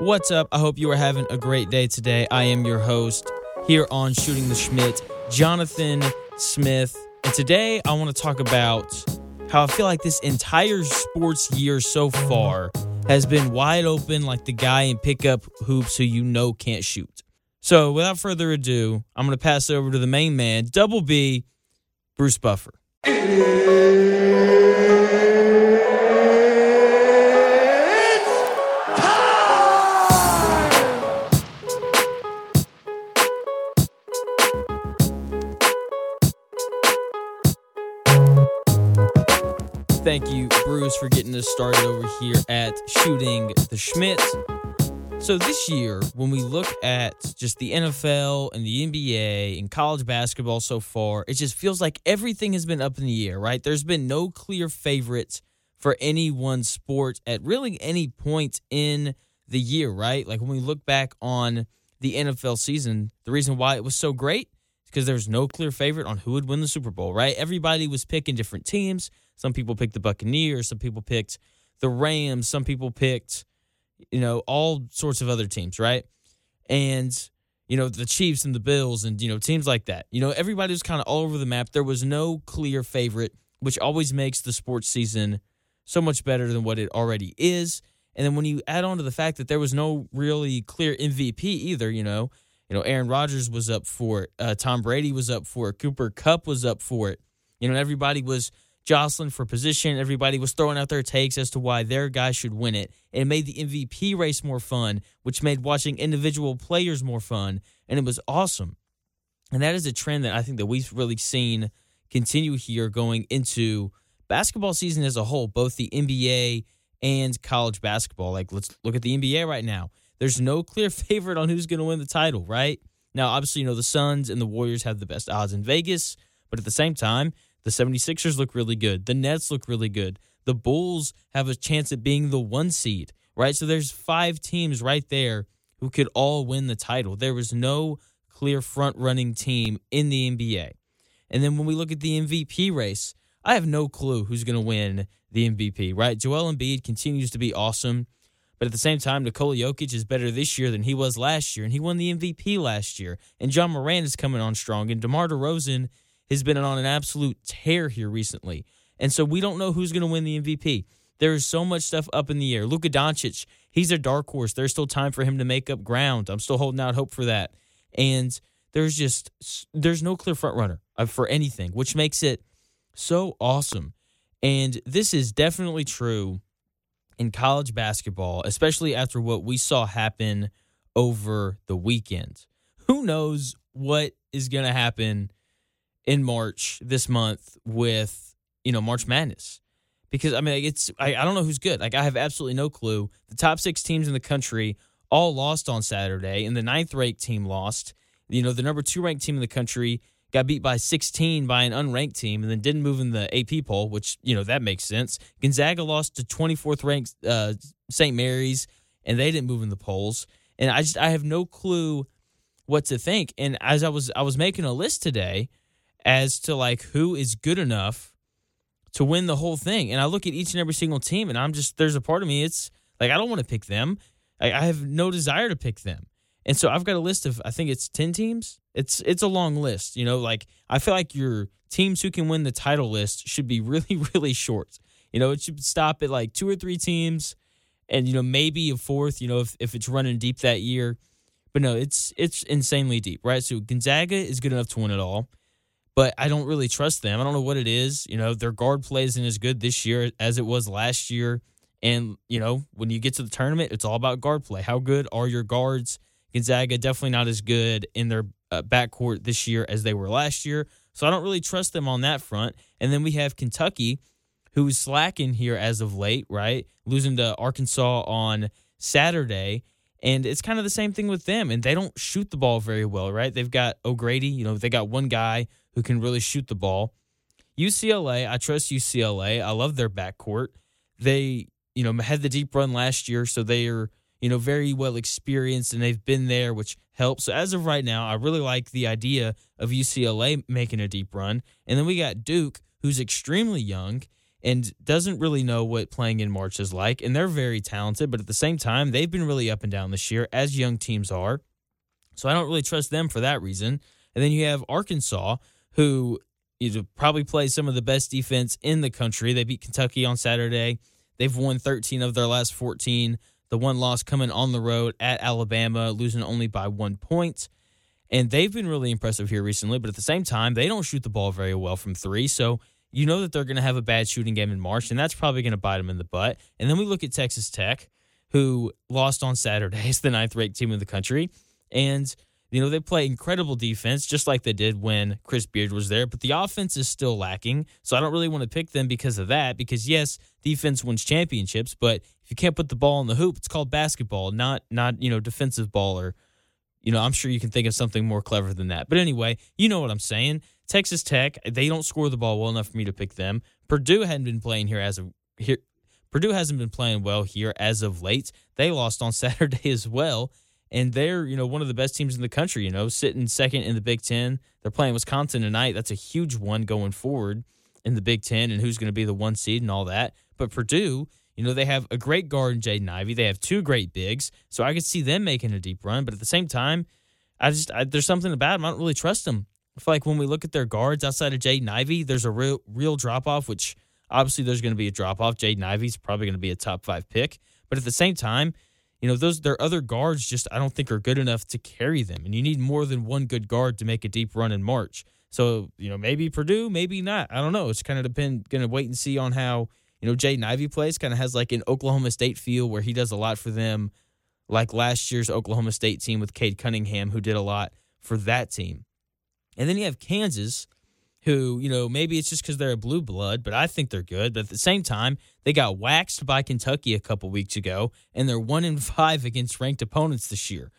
What's up? I hope you are having a great day today. I am your host here on Shooting the Shmitt, Jonathan Smith. And today I want to talk about how I feel like this entire sports year so far has been wide open like the guy in pickup hoops who you know can't shoot. So without further ado, I'm going to pass it over to the main man, Double B, Bruce Buffer. Thank you, Bruce, for getting us started over here at Shooting the Shmitt. So, this year, when we look at just the NFL and the NBA and college basketball so far, it just feels like everything has been up in the air, right? There's been no clear favorites for any one sport at really any point in the year, right? Like when we look back on the NFL season, the reason why it was so great is because there was no clear favorite on who would win the Super Bowl, right? Everybody was picking different teams. Some people picked the Buccaneers, some people picked the Rams, some people picked you know, all sorts of other teams, right? And, you know, the Chiefs and the Bills and, you know, teams like that. You know, everybody was kind of all over the map. There was no clear favorite, which always makes the sports season so much better than what it already is. And then when you add on to the fact that there was no really clear MVP either, you know, you know, Aaron Rodgers was up for it, uh, Tom Brady was up for it, Cooper Kupp was up for it. You know, everybody was jostling for position. Everybody was throwing out their takes as to why their guy should win it. And it made the MVP race more fun, which made watching individual players more fun, and it was awesome. And that is a trend that I think that we've really seen continue here going into basketball season as a whole, both the NBA and college basketball. Like let's look at the NBA right now. There's no clear favorite on who's going to win the title, right? Now, obviously, you know, the Suns and the Warriors have the best odds in Vegas, but at the same time, the 76ers look really good. The Nets look really good. The Bulls have a chance at being the one seed, right? So there's five teams right there who could all win the title. There was no clear front running team in the NBA. And then when we look at the MVP race, I have no clue who's going to win the MVP, right? Joel Embiid continues to be awesome. But at the same time, Nikola Jokic is better this year than he was last year, and he won the MVP last year. And Ja Morant is coming on strong, and DeMar DeRozan has been on an absolute tear here recently. And so we don't know who's going to win the MVP. There is so much stuff up in the air. Luka Doncic, he's a dark horse. There's still time for him to make up ground. I'm still holding out hope for that. And there's just there's no clear front runner uh, for anything, which makes it so awesome. And this is definitely true in college basketball, especially after what we saw happen over the weekend. Who knows what is going to happen in March this month with you know March Madness because I mean it's I, I don't know who's good. Like I have absolutely no clue. The top six teams in the country all lost on Saturday, and the ninth ranked team lost. You know the number two ranked team in the country got beat by 16 by an unranked team, and then didn't move in the AP poll, which you know that makes sense. Gonzaga lost to 24th ranked uh, St. Mary's, and they didn't move in the polls. And I just I have no clue what to think. And as I was I was making a list today as to like who is good enough to win the whole thing. And I look at each and every single team, and I'm just there's a part of me it's like I don't want to pick them. I, I have no desire to pick them. And so I've got a list of I think it's ten teams. It's it's a long list. You know, like I feel like your teams who can win the title list should be really really short. You know, it should stop at like two or three teams, and you know maybe a fourth. You know, if if it's running deep that year. But no, it's it's insanely deep, right? So Gonzaga is good enough to win it all but I don't really trust them. I don't know what it is. You know, their guard play isn't as good this year as it was last year. And, you know, when you get to the tournament, it's all about guard play. How good are your guards? Gonzaga definitely not as good in their uh, backcourt this year as they were last year. So I don't really trust them on that front. And then we have Kentucky, who's slacking here as of late, right? Losing to Arkansas on Saturday. And it's kind of the same thing with them. And they don't shoot the ball very well, right? They've got O'Grady, you know, they got one guy who can really shoot the ball. UCLA, I trust UCLA. I love their backcourt. They, you know, had the deep run last year, so they are, you know, very well experienced and they've been there, which helps. So as of right now, I really like the idea of UCLA making a deep run. And then we got Duke, who's extremely young and doesn't really know what playing in March is like. And they're very talented, but at the same time, they've been really up and down this year, as young teams are. So I don't really trust them for that reason. And then you have Arkansas, who you uh, know, probably plays some of the best defense in the country. They beat Kentucky on Saturday. They've won 13 of their last 14. The one loss coming on the road at Alabama, losing only by one point. And they've been really impressive here recently, but at the same time, they don't shoot the ball very well from three. So you know that they're going to have a bad shooting game in March, and that's probably going to bite them in the butt. And then we look at Texas Tech, who lost on Saturday. It's the ninth ranked team in the country. And, you know, they play incredible defense, just like they did when Chris Beard was there, but the offense is still lacking. So I don't really want to pick them because of that, because yes, defense wins championships, but if you can't put the ball in the hoop, it's called basketball, not, not, you know, defensive ball or, you know, I'm sure you can think of something more clever than that. But anyway, you know what I'm saying. Texas Tech, they don't score the ball well enough for me to pick them. Purdue hadn't been playing here as of here. Purdue hasn't been playing well here as of late. They lost on Saturday as well, and they're you know one of the best teams in the country. You know, sitting second in the Big Ten. They're playing Wisconsin tonight. That's a huge one going forward in the Big Ten, and who's going to be the one seed and all that. But Purdue, you know, they have a great guard in Jaden Ivey. They have two great bigs, so I could see them making a deep run. But at the same time, I just I, there's something about them I don't really trust them. I feel like when we look at their guards outside of Jaden Ivey, there's a real real drop off, which obviously there's going to be a drop off. Jaden Ivey's probably going to be a top five pick, but at the same time, you know those their other guards just I don't think are good enough to carry them, and you need more than one good guard to make a deep run in March. So you know maybe Purdue, maybe not. I don't know. It's kind of depend going to wait and see on how you know Jaden Ivey plays. Kind of has like an Oklahoma State feel where he does a lot for them, like last year's Oklahoma State team with Cade Cunningham, who did a lot for that team. And then you have Kansas, who, you know, maybe it's just because they're a blue blood, but I think they're good. But at the same time, they got waxed by Kentucky a couple weeks ago, and they're one in five against ranked opponents this year.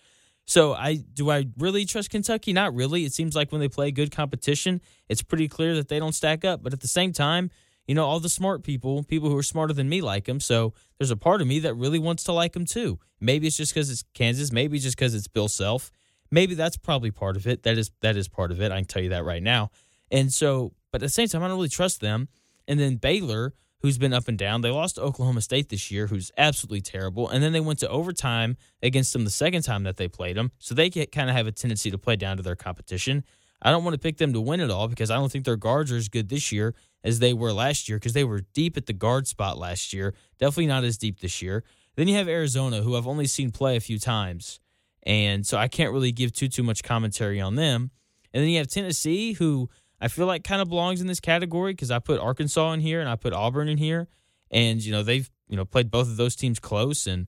So I do I really trust Kentucky? Not really. It seems like when they play good competition, it's pretty clear that they don't stack up. But at the same time, you know, all the smart people, people who are smarter than me, like them. So there's a part of me that really wants to like them too. Maybe it's just because it's Kansas. Maybe just because it's Bill Self maybe that's probably part of it. That is that is part of it. I can tell you that right now. And so, but at the same time, I don't really trust them. And then Baylor, who's been up and down, they lost to Oklahoma State this year, who's absolutely terrible. And then they went to overtime against them the second time that they played them. So they kind of have a tendency to play down to their competition. I don't want to pick them to win it all because I don't think their guards are as good this year as they were last year because they were deep at the guard spot last year. Definitely not as deep this year. Then you have Arizona, who I've only seen play a few times. And so I can't really give too too much commentary on them. And then you have Tennessee, who I feel like kind of belongs in this category because I put Arkansas in here and I put Auburn in here, and you know they've you know played both of those teams close, and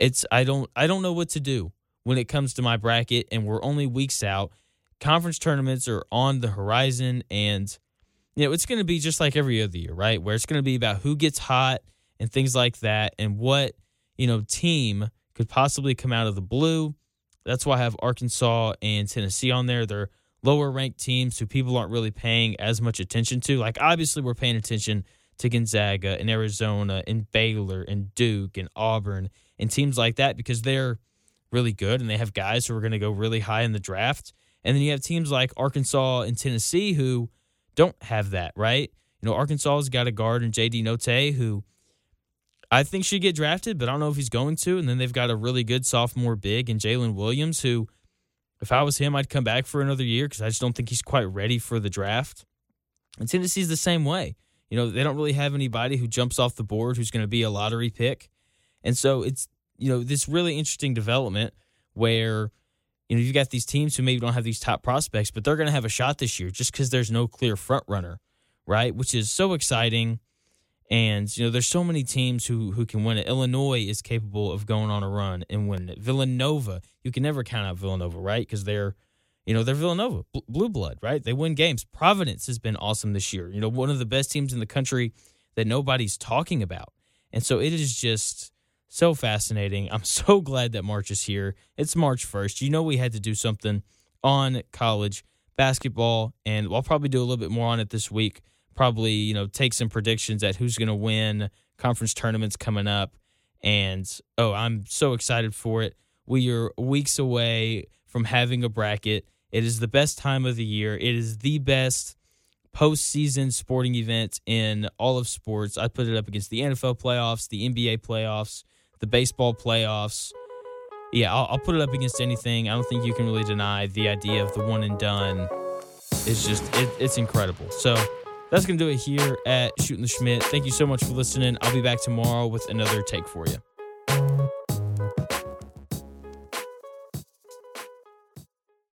it's I don't I don't know what to do when it comes to my bracket, and we're only weeks out. Conference tournaments are on the horizon, and you know it's going to be just like every other year, right? Where it's going to be about who gets hot and things like that, and what you know team could possibly come out of the blue that's why I have Arkansas and Tennessee on there. They're lower ranked teams who people aren't really paying as much attention to. Like, obviously, we're paying attention to Gonzaga and Arizona and Baylor and Duke and Auburn and teams like that because they're really good and they have guys who are going to go really high in the draft. And then you have teams like Arkansas and Tennessee who don't have that, right? You know, Arkansas's got a guard in JD Notae who I think should get drafted, but I don't know if he's going to. And then they've got a really good sophomore big in Jaylin Williams, who, if I was him, I'd come back for another year because I just don't think he's quite ready for the draft. And Tennessee's the same way. You know, they don't really have anybody who jumps off the board who's going to be a lottery pick. And so it's, you know, this really interesting development where, you know, you've got these teams who maybe don't have these top prospects, but they're going to have a shot this year just because there's no clear front runner, right? Which is so exciting and you know, there's so many teams who who can win it. Illinois is capable of going on a run and winning it. Villanova, you can never count out Villanova, right? Because they're, you know, they're Villanova, blue blood, right? They win games. Providence has been awesome this year. You know, one of the best teams in the country that nobody's talking about. And so it is just so fascinating. I'm so glad that March is here. It's March 1st. You know, we had to do something on college basketball, and I'll probably do a little bit more on it this week probably you know take some predictions at who's going to win conference tournaments coming up. And oh, I'm so excited for it. We are weeks away from having a bracket. It is the best time of the year. It is the best postseason sporting event in all of sports. I put it up against the NFL playoffs, the NBA playoffs, the baseball playoffs. Yeah, I'll, I'll put it up against anything. I don't think you can really deny the idea of the one and done. It's just it, it's incredible. So that's gonna do it here at Shooting the Shmitt. Thank you so much for listening. I'll be back tomorrow with another take for you.